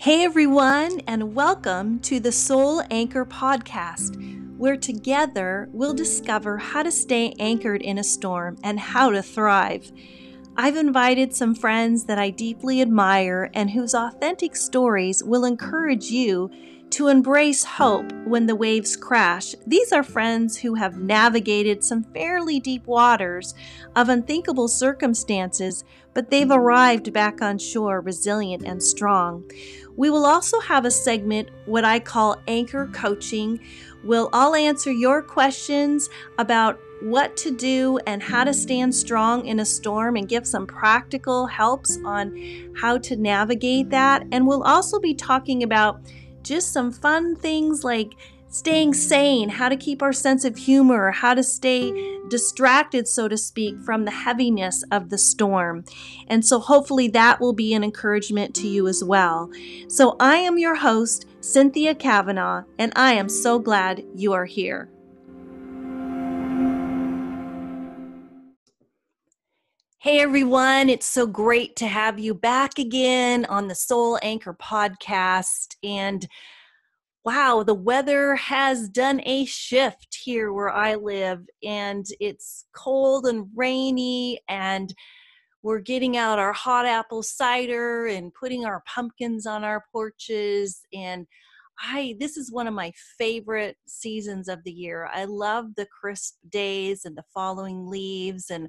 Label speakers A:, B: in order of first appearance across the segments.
A: Hey everyone, and welcome to the Soul Anchor Podcast, where together we'll discover how to stay anchored in a storm and how to thrive. I've invited some friends that I deeply admire and whose authentic stories will encourage you to embrace hope when the waves crash. These are friends who have navigated some fairly deep waters of unthinkable circumstances, but they've arrived back on shore resilient and strong. We will also have a segment, what I call anchor coaching. We'll all answer your questions about what to do and how to stand strong in a storm and give some practical helps on how to navigate that. And we'll also be talking about just some fun things like staying sane, how to keep our sense of humor, how to stay distracted, so to speak, from the heaviness of the storm. And so, hopefully, that will be an encouragement to you as well. So, I am your host, Cynthia Kavanaugh, and I am so glad you are here. Hey everyone, it's so great to have you back again on the Soul Anchor podcast. And wow, the weather has done a shift here where I live, and it's cold and rainy, and we're getting out our hot apple cider and putting our pumpkins on our porches. And I, this is one of my favorite seasons of the year. I love the crisp days and the following leaves and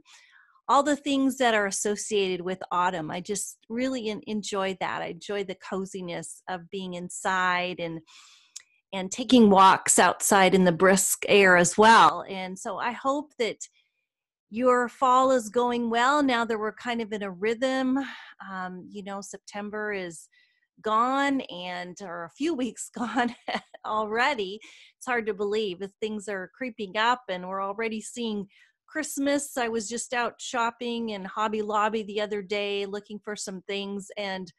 A: all the things that are associated with autumn. I just really enjoy that. I enjoy the coziness of being inside and and taking walks outside in the brisk air as well. And so I hope that your fall is going well now that we're kind of in a rhythm. Um, you know, September is gone and or a few weeks gone already. It's hard to believe if things are creeping up and we're already seeing Christmas. I was just out shopping in Hobby Lobby the other day looking for some things and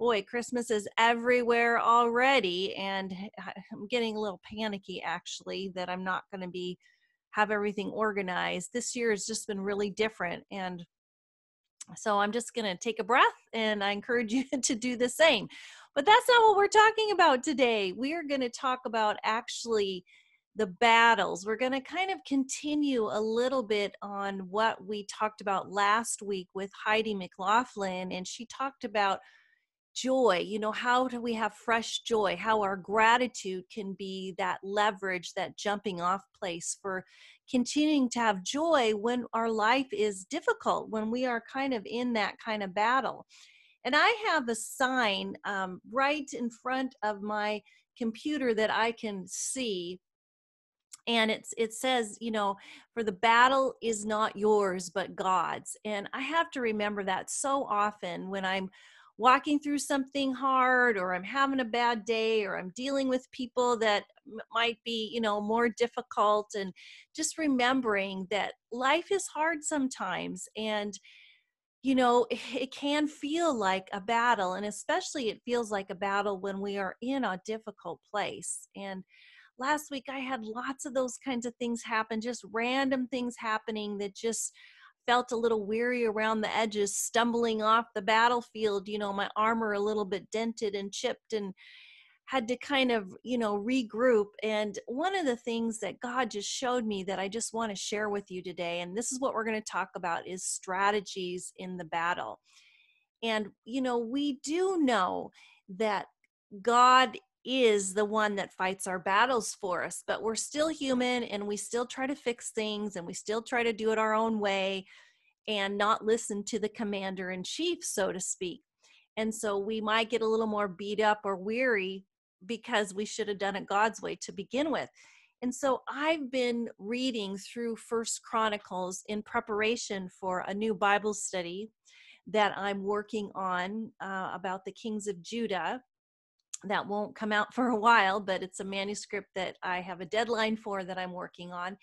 A: boy, Christmas is everywhere already and I'm getting a little panicky actually that I'm not going to be have everything organized. This year has just been really different and so I'm just going to take a breath and I encourage you to do the same. But that's not what we're talking about today. We are going to talk about actually the battles. We're going to kind of continue a little bit on what we talked about last week with Heidi McLaughlin, and she talked about joy. You know, how do we have fresh joy? How our gratitude can be that leverage, that jumping off place for continuing to have joy when our life is difficult, when we are kind of in that kind of battle. And I have a sign um, right in front of my computer that I can see and it's it says you know for the battle is not yours but god's and i have to remember that so often when i'm walking through something hard or i'm having a bad day or i'm dealing with people that might be you know more difficult and just remembering that life is hard sometimes and you know it can feel like a battle and especially it feels like a battle when we are in a difficult place and last week I had lots of those kinds of things happen, just random things happening that just felt a little weary around the edges, stumbling off the battlefield, you know, my armor a little bit dented and chipped and had to kind of, you know, regroup. And one of the things that God just showed me that I just want to share with you today, and this is what we're going to talk about, is strategies in the battle. And, you know, we do know that God is the one that fights our battles for us. But we're still human and we still try to fix things and we still try to do it our own way and not listen to the commander in chief, so to speak. And so we might get a little more beat up or weary because we should have done it God's way to begin with. And so I've been reading through First Chronicles in preparation for a new Bible study that I'm working on uh, about the kings of Judah that won't come out for a while, but it's a manuscript that I have a deadline for that I'm working on.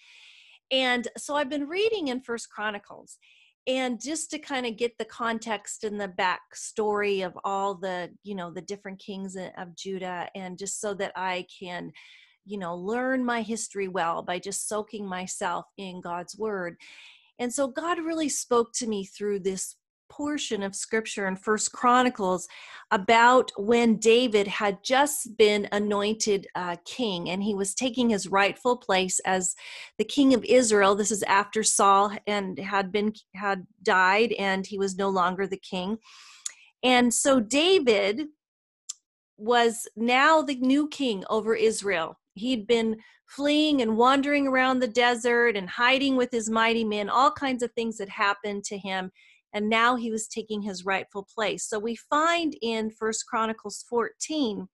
A: And so I've been reading in First Chronicles. And just to kind of get the context and the backstory of all the, you know, the different kings of Judah, and just so that I can, you know, learn my history well by just soaking myself in God's word. And so God really spoke to me through this portion of scripture in first chronicles about when david had just been anointed uh, king and he was taking his rightful place as the king of israel. This is after saul and had been had died and he was no longer the king. And so david was now the new king over israel. He'd been fleeing and wandering around the desert and hiding with his mighty men all kinds of things that happened to him and now he was taking his rightful place. So we find in First Chronicles 14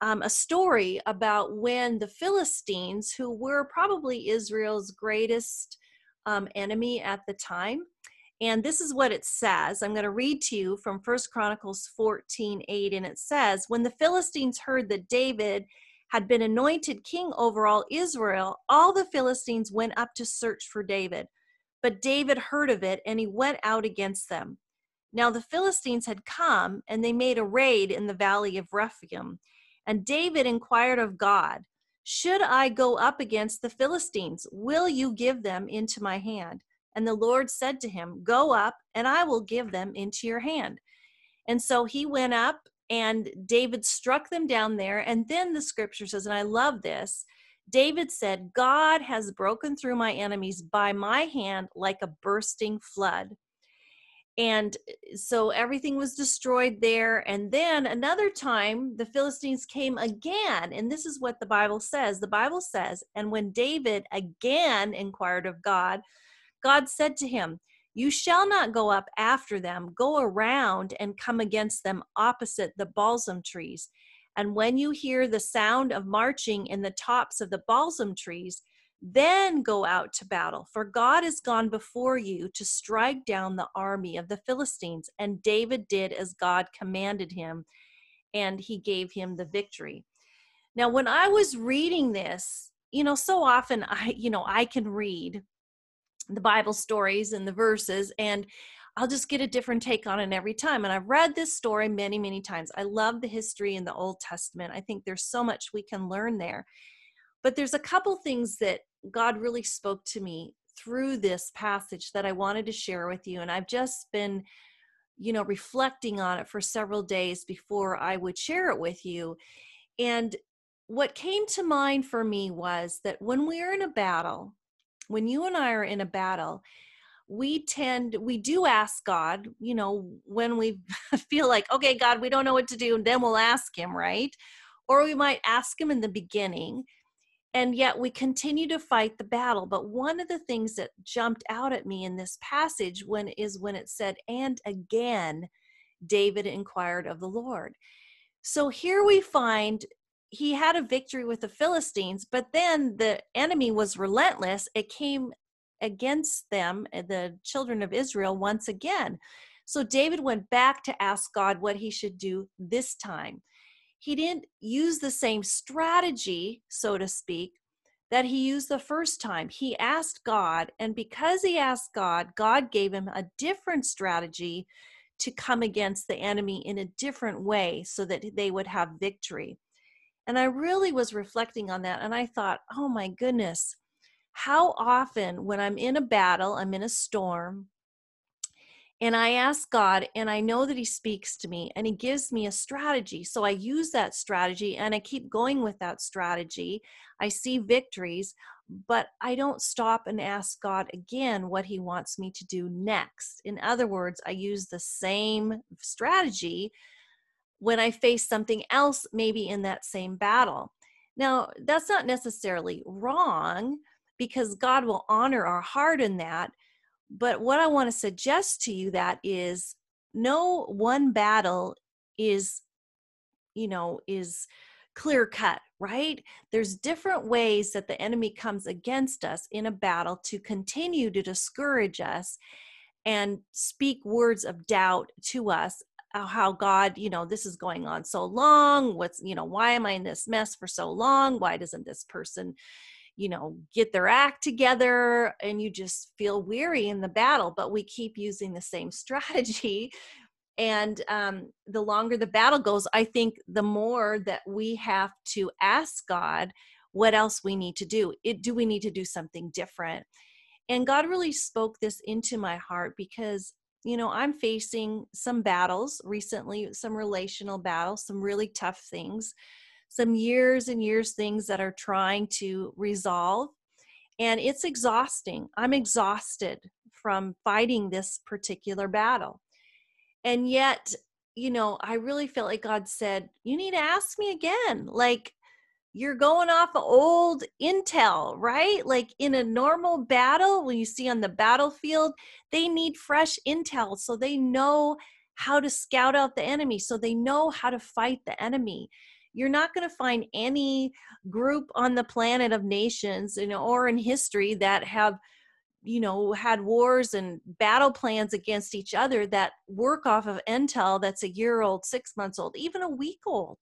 A: um, a story about when the Philistines, who were probably Israel's greatest um, enemy at the time, and this is what it says. I'm going to read to you from First Chronicles 14 8, and it says, When the Philistines heard that David had been anointed king over all Israel, all the Philistines went up to search for David. But David heard of it and he went out against them. Now the Philistines had come and they made a raid in the valley of Rephaim. And David inquired of God, Should I go up against the Philistines? Will you give them into my hand? And the Lord said to him, Go up, and I will give them into your hand. And so he went up, and David struck them down there. And then the scripture says, and I love this David said, God has broken through my enemies by my hand like a bursting flood. And uh, so everything was destroyed there. And then another time, the Philistines came again. And this is what the Bible says the Bible says, and when David again inquired of God, God said to him, You shall not go up after them, go around and come against them opposite the balsam trees. And when you hear the sound of marching in the tops of the balsam trees, then go out to battle, for God has gone before you to strike down the army of the Philistines. And David did as God commanded him, and he gave him the victory. Now, when I was reading this, you know, so often I, you know, I can read the Bible stories and the verses, and I'll just get a different take on it every time. And I've read this story many, many times. I love the history in the Old Testament. I think there's so much we can learn there. But there's a couple things that God really spoke to me through this passage that I wanted to share with you. And I've just been, you know, reflecting on it for several days before I would share it with you. And what came to mind for me was that when we're in a battle, when you and I are in a battle, we tend we do ask god you know when we feel like okay god we don't know what to do and then we'll ask him right? Or we might ask him in the beginning and yet we continue to fight the battle. But one of the things that jumped out at me in this passage when is when it said and again david inquired of the lord. So here we find he had a victory with the philistines but then the enemy was relentless. It came against them, eh, the children of Israel, once again. So David went back to ask God what he should do this time. He didn't use the same strategy, so to speak, that he used the first time. He asked God, and because he asked God, God gave him a different strategy to come against the enemy in a different way so that they would have victory. And I really was reflecting on that, and I thought, oh my goodness, how often when I'm in a battle, I'm in a storm, and I ask God, and I know that He speaks to me and He gives me a strategy. So I use that strategy and I keep going with that strategy. I see victories, but I don't stop and ask God again what He wants me to do next. In other words, I use the same strategy when I face something else, maybe in that same battle. Now, that's not necessarily wrong because God will honor our heart in that. But what I want to suggest to you that is no one battle is you know is clear cut right there's different ways that the enemy comes against us in a battle to continue to discourage us and speak words of doubt to us uh, how God, you know, this is going on so long. What's, you know, why am I in this mess for so long? Why doesn't this person, you know, get their act together and you just feel weary in the battle, but we keep using the same strategy. And um, the longer the battle goes, I think the more that we have to ask God what else we need to do. It, do we need to do something different? And God really spoke this into my heart because you know, I'm facing some battles recently, some relational battles, some really tough things, some years and years things that are trying to resolve. And it's exhausting. I'm exhausted from fighting this particular battle. And yet, you know, I really felt like God said, You need to ask me again. Like, you're going off of old intel, right? Like in a normal battle, when you see on the battlefield, they need fresh intel so they know how to scout out the enemy, so they know how to fight the enemy. You're not going to find any group on the planet of nations, know, or in history that have you know had wars and battle plans against each other that work off of intel that's a year old six months old even a week old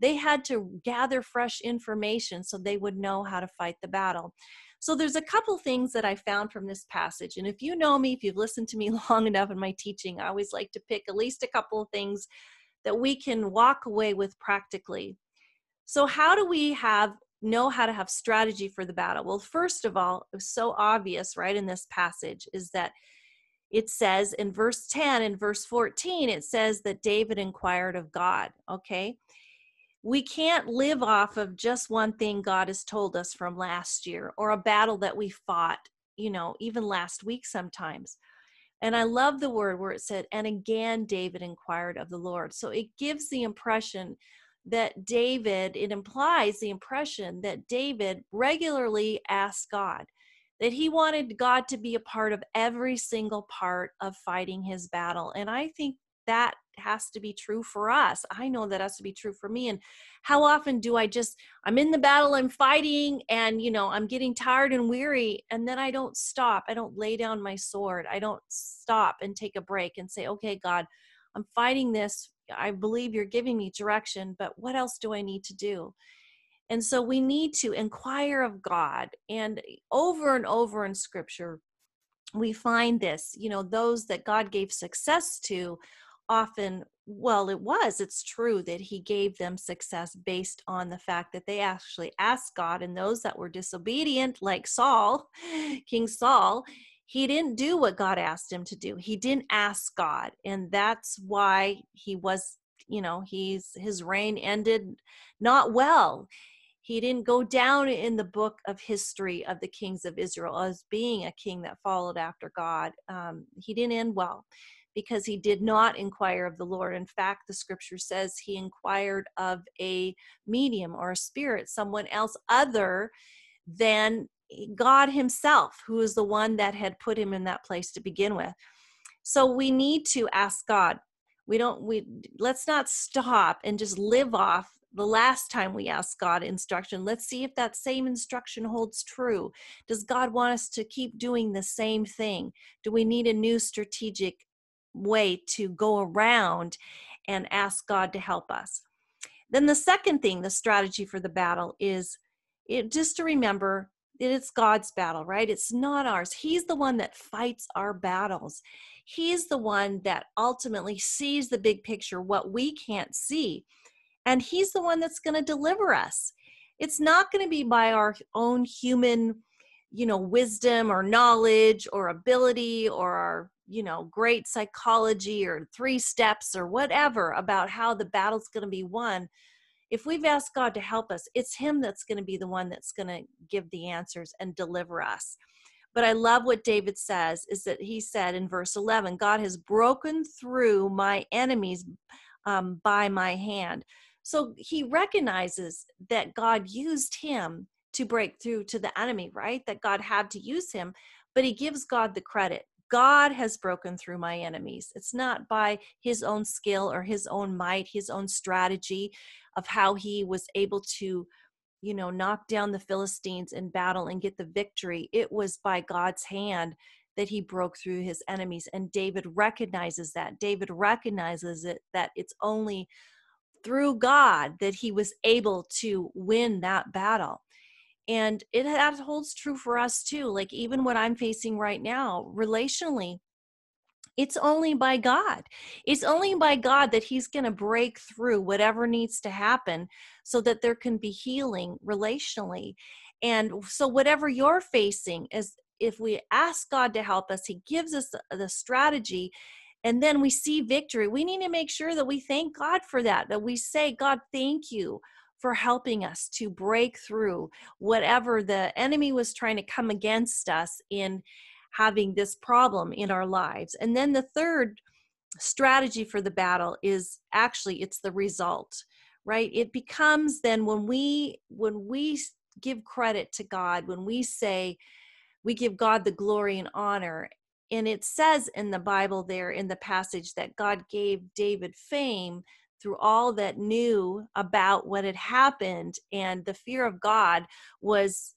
A: they had to gather fresh information so they would know how to fight the battle. So there's a couple things that I found from this passage. And if you know me, if you've listened to me long enough in my teaching, I always like to pick at least a couple of things that we can walk away with practically. So how do we have know how to have strategy for the battle? Well, first of all, it was so obvious right in this passage is that it says in verse 10 and verse 14 it says that David inquired of God, okay? we can't live off of just one thing God has told us from last year or a battle that we fought, you know, even last week sometimes. And I love the word where it said, and again, David inquired of the Lord. So it gives the impression that David, it implies the impression that David regularly asked God, that he wanted God to be a part of every single part of fighting his battle. And I think that has to be true for us. I know that has to be true for me. And how often do I just, I'm in the battle, I'm fighting, and, you know, I'm getting tired and weary, and then I don't stop. I don't lay down my sword. I don't stop and take a break and say, okay, God, I'm fighting this. I believe you're giving me direction, but what else do I need to do? And so we need to inquire of God. And over and over in scripture, we find this, you know, those that God gave success to often well it was it's true that he gave them success based on the fact that they actually asked god and those that were disobedient like saul king saul he didn't do what god asked him to do. He didn't ask god and that's why he was you know he's his reign ended not well. He didn't go down in the book of history of the kings of israel as being a king that followed after god um, he didn't end well because he did not inquire of the Lord. In fact, the scripture says he inquired of a medium or a spirit, someone else other than God himself, who is the one that had put him in that place to begin with. So we need to ask God. We don't, we, let's not stop and just live off the last time we asked God instruction. Let's see if that same instruction holds true. Does God want us to keep doing the same thing? Do we need a new strategic way to go around and ask God to help us. Then the second thing, the strategy for the battle is it, just to remember that it's God's battle, right? It's not ours. He's the one that fights our battles. He's the one that ultimately sees the big picture, what we can't see. And He's the one that's going to deliver us. It's not going to be by our own human, you know, wisdom or knowledge or ability or our you know great psychology or three steps or whatever about how the battle's going to be won if we've asked god to help us it's him that's going to be the one that's going to give the answers and deliver us. But i love what david says is that he said in verse 11 god has broken through my enemies um, by my hand. So he recognizes that god used him to break through to the enemy right that god had to use him but he gives god the credit God has broken through my enemies. It's not by his own skill or his own might, his own strategy of how he was able to, you know, knock down the Philistines in battle and get the victory. It was by God's hand that he broke through his enemies. And David recognizes that. David recognizes it that it's only through God that he was able to win that battle and it that holds true for us too like even what i'm facing right now relationally it's only by god it's only by god that he's going to break through whatever needs to happen so that there can be healing relationally and so whatever you're facing is if we ask God to help us, He gives us the strategy and then we see victory. We need to make sure that we thank God for that, that we say, God, thank you for helping us to break through whatever the enemy was trying to come against us in having this problem in our lives. And then the third strategy for the battle is actually it's the result right it becomes then when we when we give credit to god when we say we give god the glory and honor and it says in the bible there in the passage that god gave david fame through all that knew about what had happened and the fear of god was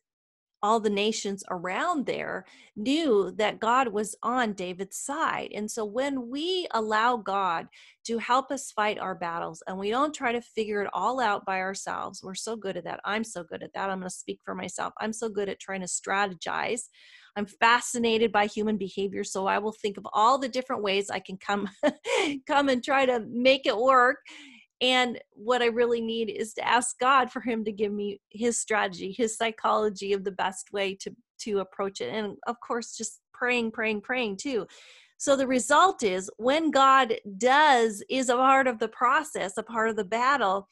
A: all the nations around there knew that God was on David's side. And so when we allow God to help us fight our battles and we don't try to figure it all out by ourselves, we're so good at that. I'm so good at that. I'm going to speak for myself. I'm so good at trying to strategize. I'm fascinated by human behavior, so I will think of all the different ways I can come come and try to make it work and what I really need is to ask God for Him to give me His strategy, His psychology of the best way to to approach it, and of course, just praying, praying, praying too. So the result is when God does is a part of the process, a part of the battle,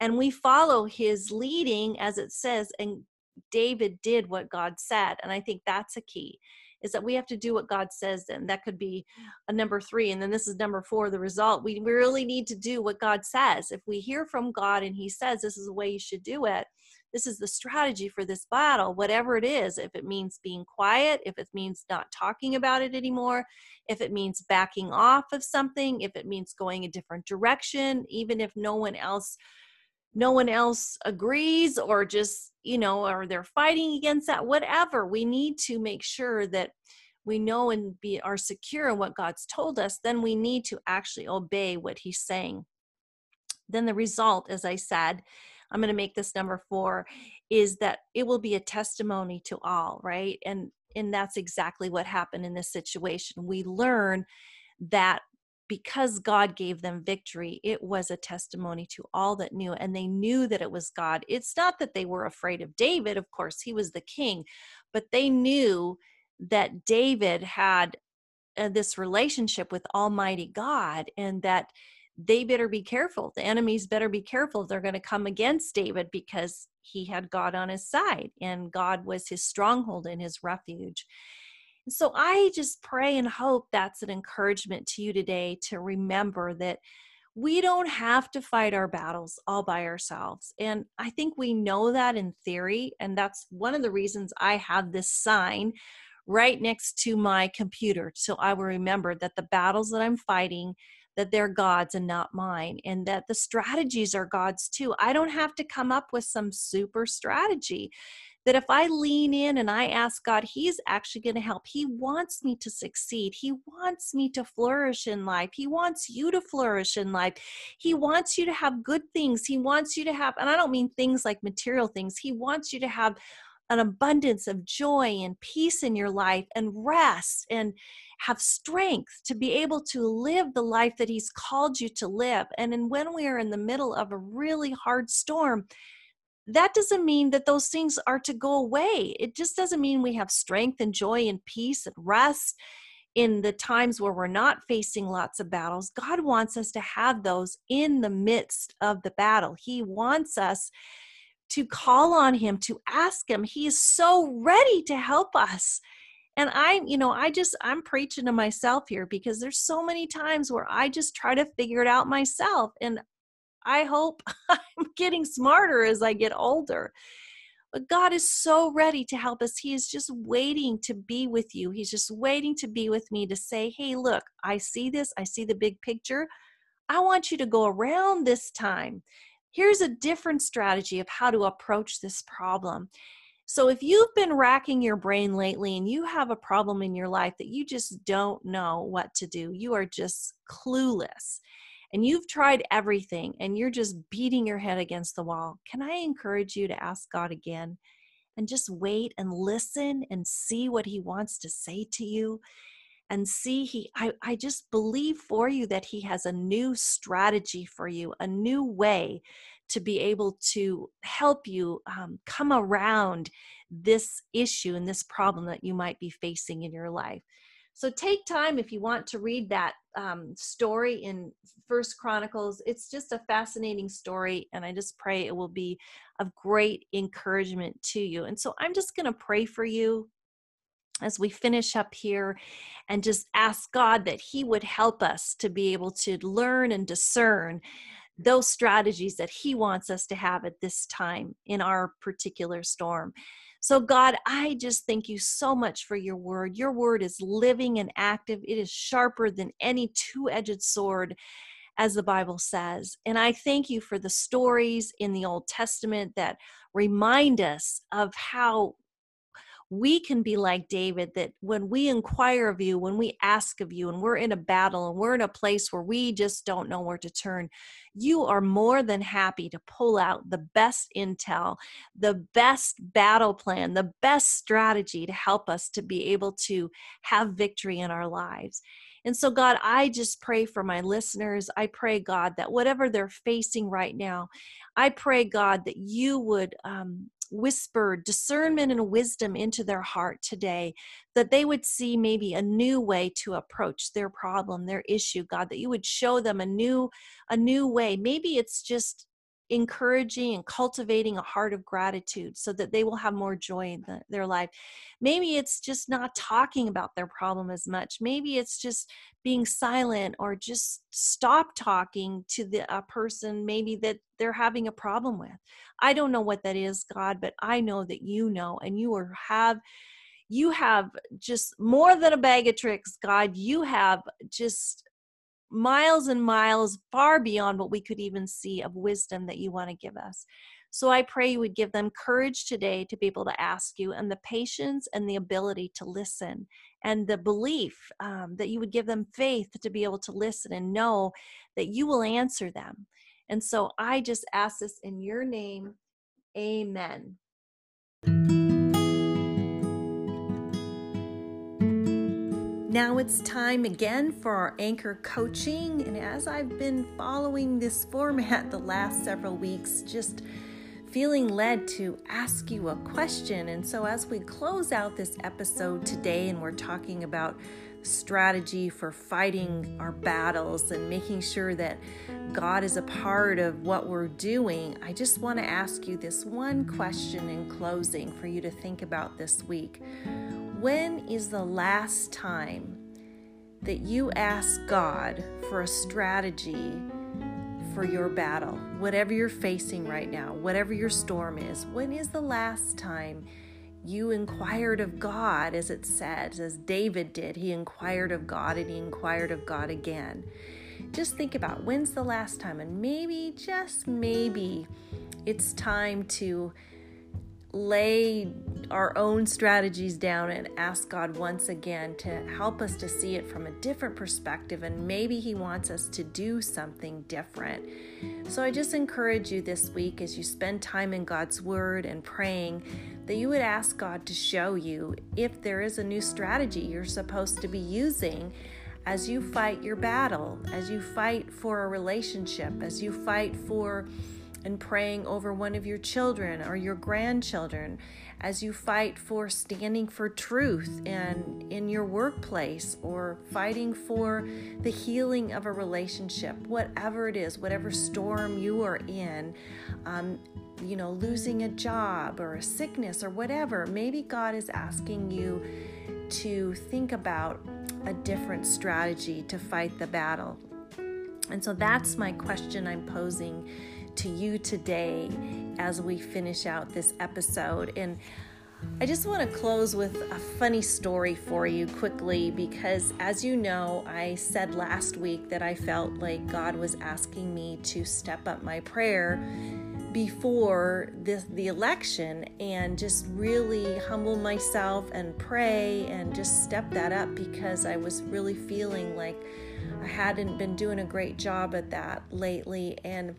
A: and we follow His leading as it says, and David did what God said, and I think that's a key is that we have to do what God says then. That could be a number three. And then this is number four, the result. We really need to do what God says. If we hear from God and He says this is the way you should do it, this is the strategy for this battle, whatever it is. If it means being quiet, if it means not talking about it anymore, if it means backing off of something, if it means going a different direction, even if no one else no one else agrees or just you know or they're fighting against that whatever. We need to make sure that we know and be are secure in what god's told us then we need to actually obey what he's saying. Then the result as i said i'm going to make this number four is that it will be a testimony to all right? And and that's exactly what happened in this situation. We learn that because God gave them victory, it was a testimony to all that knew, and they knew that it was God. It's not that they were afraid of David, of course, he was the king, but they knew that David had uh, this relationship with Almighty God and that they better be careful. The enemies better be careful. They're going to come against David because he had God on his side and God was his stronghold and his refuge. So I just pray and hope that's an encouragement to you today to remember that we don't have to fight our battles all by ourselves. And I think we know that in theory. And that's one of the reasons I have this sign right next to my computer. So I will remember that the battles that I'm fighting, that they're God's and not mine, and that the strategies are God's too. I don't have to come up with some super strategy that if I lean in and I ask God, He's actually going to help. He wants me to succeed. He wants me to flourish in life. He wants you to flourish in life. He wants you to have good things. He wants you to have, and I don't mean things like material things, He wants you to have an abundance of joy and peace in your life and rest and have strength to be able to live the life that he's called you to live and then when we are in the middle of a really hard storm that doesn't mean that those things are to go away. It just doesn't mean we have strength and joy and peace and rest in the times where we're not facing lots of battles. God wants us to have those in the midst of the battle. He wants us to call on Him, to ask Him. He is so ready to help us. And I'm, you know, I just, I'm preaching to myself here because there's so many times where I just try to figure it out myself. And I hope I'm getting smarter as I get older. But God is so ready to help us. He is just waiting to be with you. He's just waiting to be with me to say, hey, look, I see this. I see the big picture. I want you to go around this time. Here's a different strategy of how to approach this problem. So, if you've been racking your brain lately and you have a problem in your life that you just don't know what to do, you are just clueless and you've tried everything and you're just beating your head against the wall, can I encourage you to ask God again and just wait and listen and see what He wants to say to you? and see he I, I just believe for you that he has a new strategy for you a new way to be able to help you um, come around this issue and this problem that you might be facing in your life so take time if you want to read that um, story in first chronicles. It's just a fascinating story and i just pray it will be of great encouragement to you. And so i'm just going to pray for you as we finish up here and just ask god that he would help us to be able to learn and discern those strategies that he wants us to have at this time in our particular storm so, God, I just thank you so much for your word. Your word is living and active, it is sharper than any two edged sword, as the Bible says. And I thank you for the stories in the Old Testament that remind us of how we can be like David that when we inquire of you, when we ask of you, and we're in a battle and we're in a place where we just don't know where to turn, you are more than happy to pull out the best intel, the best battle plan, the best strategy to help us to be able to have victory in our lives. And so, God, I just pray for my listeners. I pray, God, that whatever they're facing right now, I pray, God, that you would um, whisper discernment and wisdom into their heart today that they would see maybe a new way to approach their problem their issue god that you would show them a new a new way. Maybe it's just encouraging and cultivating a heart of gratitude so that they will have more joy in the, their life. Maybe it's just not talking about their problem as much. Maybe it's just being silent or just stop talking to the a person maybe that they're having a problem with. I don't know what that is, God, but I know that you know and you are have you have just more than a bag of tricks, God. You have just miles and miles far beyond what we could even see of wisdom that you want to give us. So I pray you would give them courage today to be able to ask you, and the patience and the ability to listen, and the belief um, that you would give them faith to be able to listen and know that you will answer them. And so I just ask this in your name. Amen. Now it's time again for our anchor coaching. And as I've been following this format the last several weeks, just feeling led to ask you a question. And so, as we close out this episode today, and we're talking about strategy for fighting our battles and making sure that God is a part of what we're doing, I just want to ask you this one question in closing for you to think about this week. When is the last time that you asked God for a strategy for your battle, whatever you're facing right now, whatever your storm is? When is the last time you inquired of God, as it says, as David did? He inquired of God and he inquired of God again. Just think about when's the last time, and maybe, just maybe, it's time to lay our own strategies down and ask God once again to help us to see it from a different perspective. And maybe He wants us to do something different. So I just encourage you this week as you spend time in God's Word and praying that you would ask God to show you if there is a new strategy you're supposed to be using as you fight your battle, as you fight for a relationship, as you fight for and praying over one of your children or your grandchildren as you fight for standing for truth and in your workplace or fighting for the healing of a relationship whatever it is whatever storm you are in um, you know losing a job or a sickness or whatever maybe god is asking you to think about a different strategy to fight the battle. And so that's my question i'm posing to you today as we finish out this episode. And I just want to close with a funny story for you quickly because, as you know, I said last week that I felt like God was asking me to step up my prayer before this the election and just really humble myself and pray and just step that up because I was really feeling like I hadn't been doing a great job at that lately and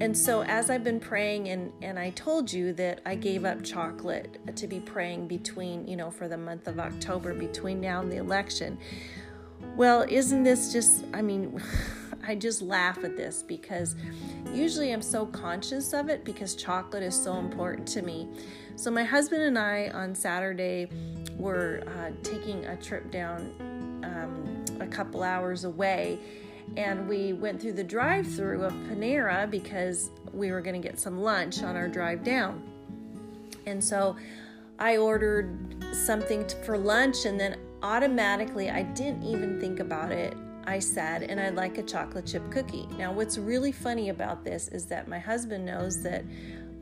A: and so as I've been praying and and I told you that I gave up chocolate to be praying between you know for the month of October between now and the election well isn't this just I mean I just laugh at this because usually I'm so conscious of it because chocolate is so important to me. So, my husband and I on Saturday were uh, taking a trip down um, a couple hours away and we went through the drive through of Panera because we were going to get some lunch on our drive down. And so I ordered something for lunch and then automatically I didn't even think about it. I said, and I'd like a chocolate chip cookie. Now, what's really funny about this is that my husband knows that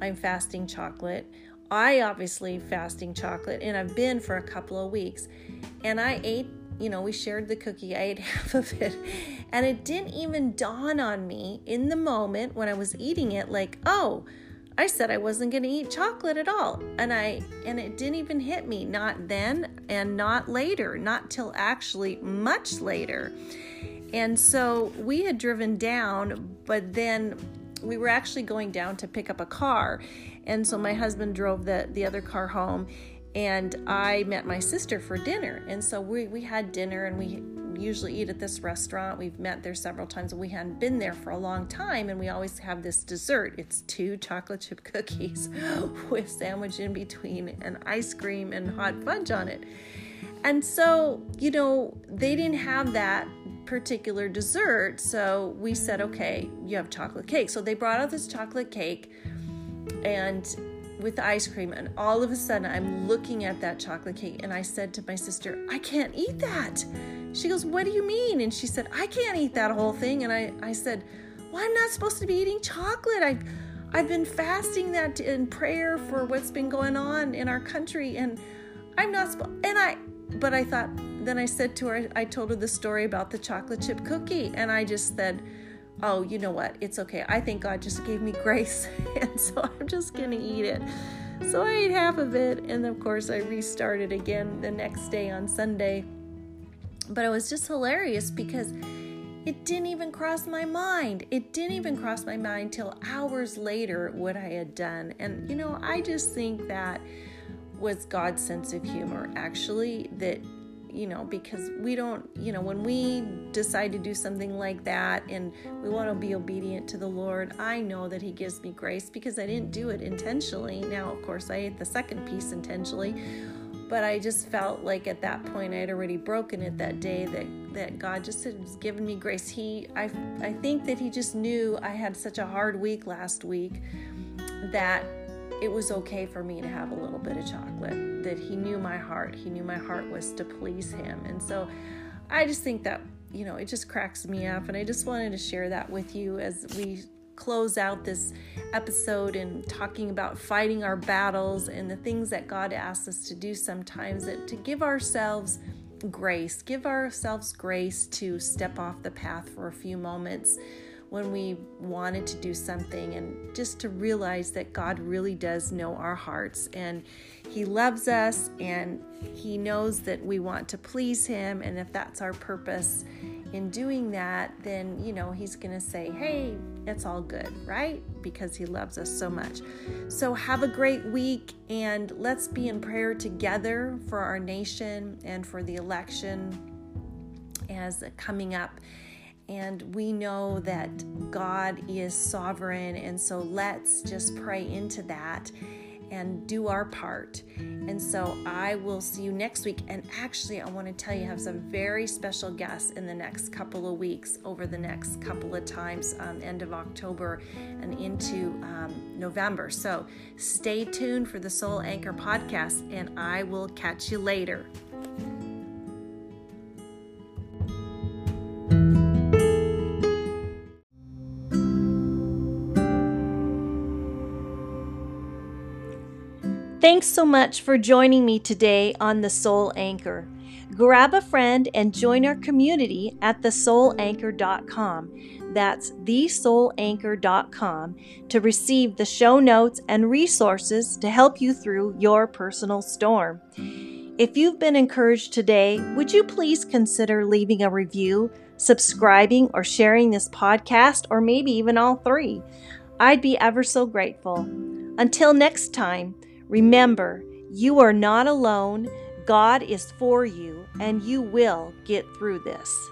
A: I'm fasting chocolate. I obviously fasting chocolate, and I've been for a couple of weeks. And I ate, you know, we shared the cookie. I ate half of it, and it didn't even dawn on me in the moment when I was eating it, like, oh, I said I wasn't going to eat chocolate at all. And I and it didn't even hit me not then and not later, not till actually much later. And so we had driven down, but then we were actually going down to pick up a car. And so my husband drove the, the other car home, and I met my sister for dinner. And so we, we had dinner, and we usually eat at this restaurant. We've met there several times, we hadn't been there for a long time. And we always have this dessert it's two chocolate chip cookies with sandwich in between, and ice cream and hot fudge on it. And so, you know, they didn't have that particular dessert. So we said, okay, you have chocolate cake. So they brought out this chocolate cake and with the ice cream. And all of a sudden, I'm looking at that chocolate cake. And I said to my sister, I can't eat that. She goes, What do you mean? And she said, I can't eat that whole thing. And I, I said, Well, I'm not supposed to be eating chocolate. I've, I've been fasting that in prayer for what's been going on in our country. And I'm not supposed, and I, but I thought, then I said to her, I told her the story about the chocolate chip cookie, and I just said, Oh, you know what? It's okay. I think God just gave me grace, and so I'm just gonna eat it. So I ate half of it, and of course, I restarted again the next day on Sunday. But it was just hilarious because it didn't even cross my mind. It didn't even cross my mind till hours later what I had done. And, you know, I just think that was God's sense of humor, actually, that you know, because we don't, you know, when we decide to do something like that and we want to be obedient to the Lord, I know that He gives me grace because I didn't do it intentionally. Now, of course, I ate the second piece intentionally, but I just felt like at that point I had already broken it that day that that God just has given me grace. He, I, I think that He just knew I had such a hard week last week that it was okay for me to have a little bit of chocolate, that he knew my heart. He knew my heart was to please him. And so I just think that, you know, it just cracks me up. And I just wanted to share that with you as we close out this episode and talking about fighting our battles and the things that God asks us to do sometimes, that to give ourselves grace, give ourselves grace to step off the path for a few moments when we wanted to do something and just to realize that God really does know our hearts and He loves us and He knows that we want to please Him. And if that's our purpose in doing that, then, you know, He's going to say, hey, it's all good, right? Because He loves us so much. So have a great week and let's be in prayer together for our nation and for the election as coming up and we know that God is sovereign. And so let's just pray into that and do our part. And so I will see you next week. And actually, I want to tell you, I have some very special guests in the next couple of weeks, over the next couple of times, um, end of October and into um, November. So stay tuned for the Soul Anchor podcast, and I will catch you later. Thanks so much for joining me today on The Soul Anchor. Grab a friend and join our community at thesoulanchor.com. That's thesoulanchor.com to receive the show notes and resources to help you through your personal storm. If you've been encouraged today, would you please consider leaving a review, subscribing, or sharing this podcast, or maybe even all three? I'd be ever so grateful. Until next time, remember you are not alone. God is for you, and you will get through this.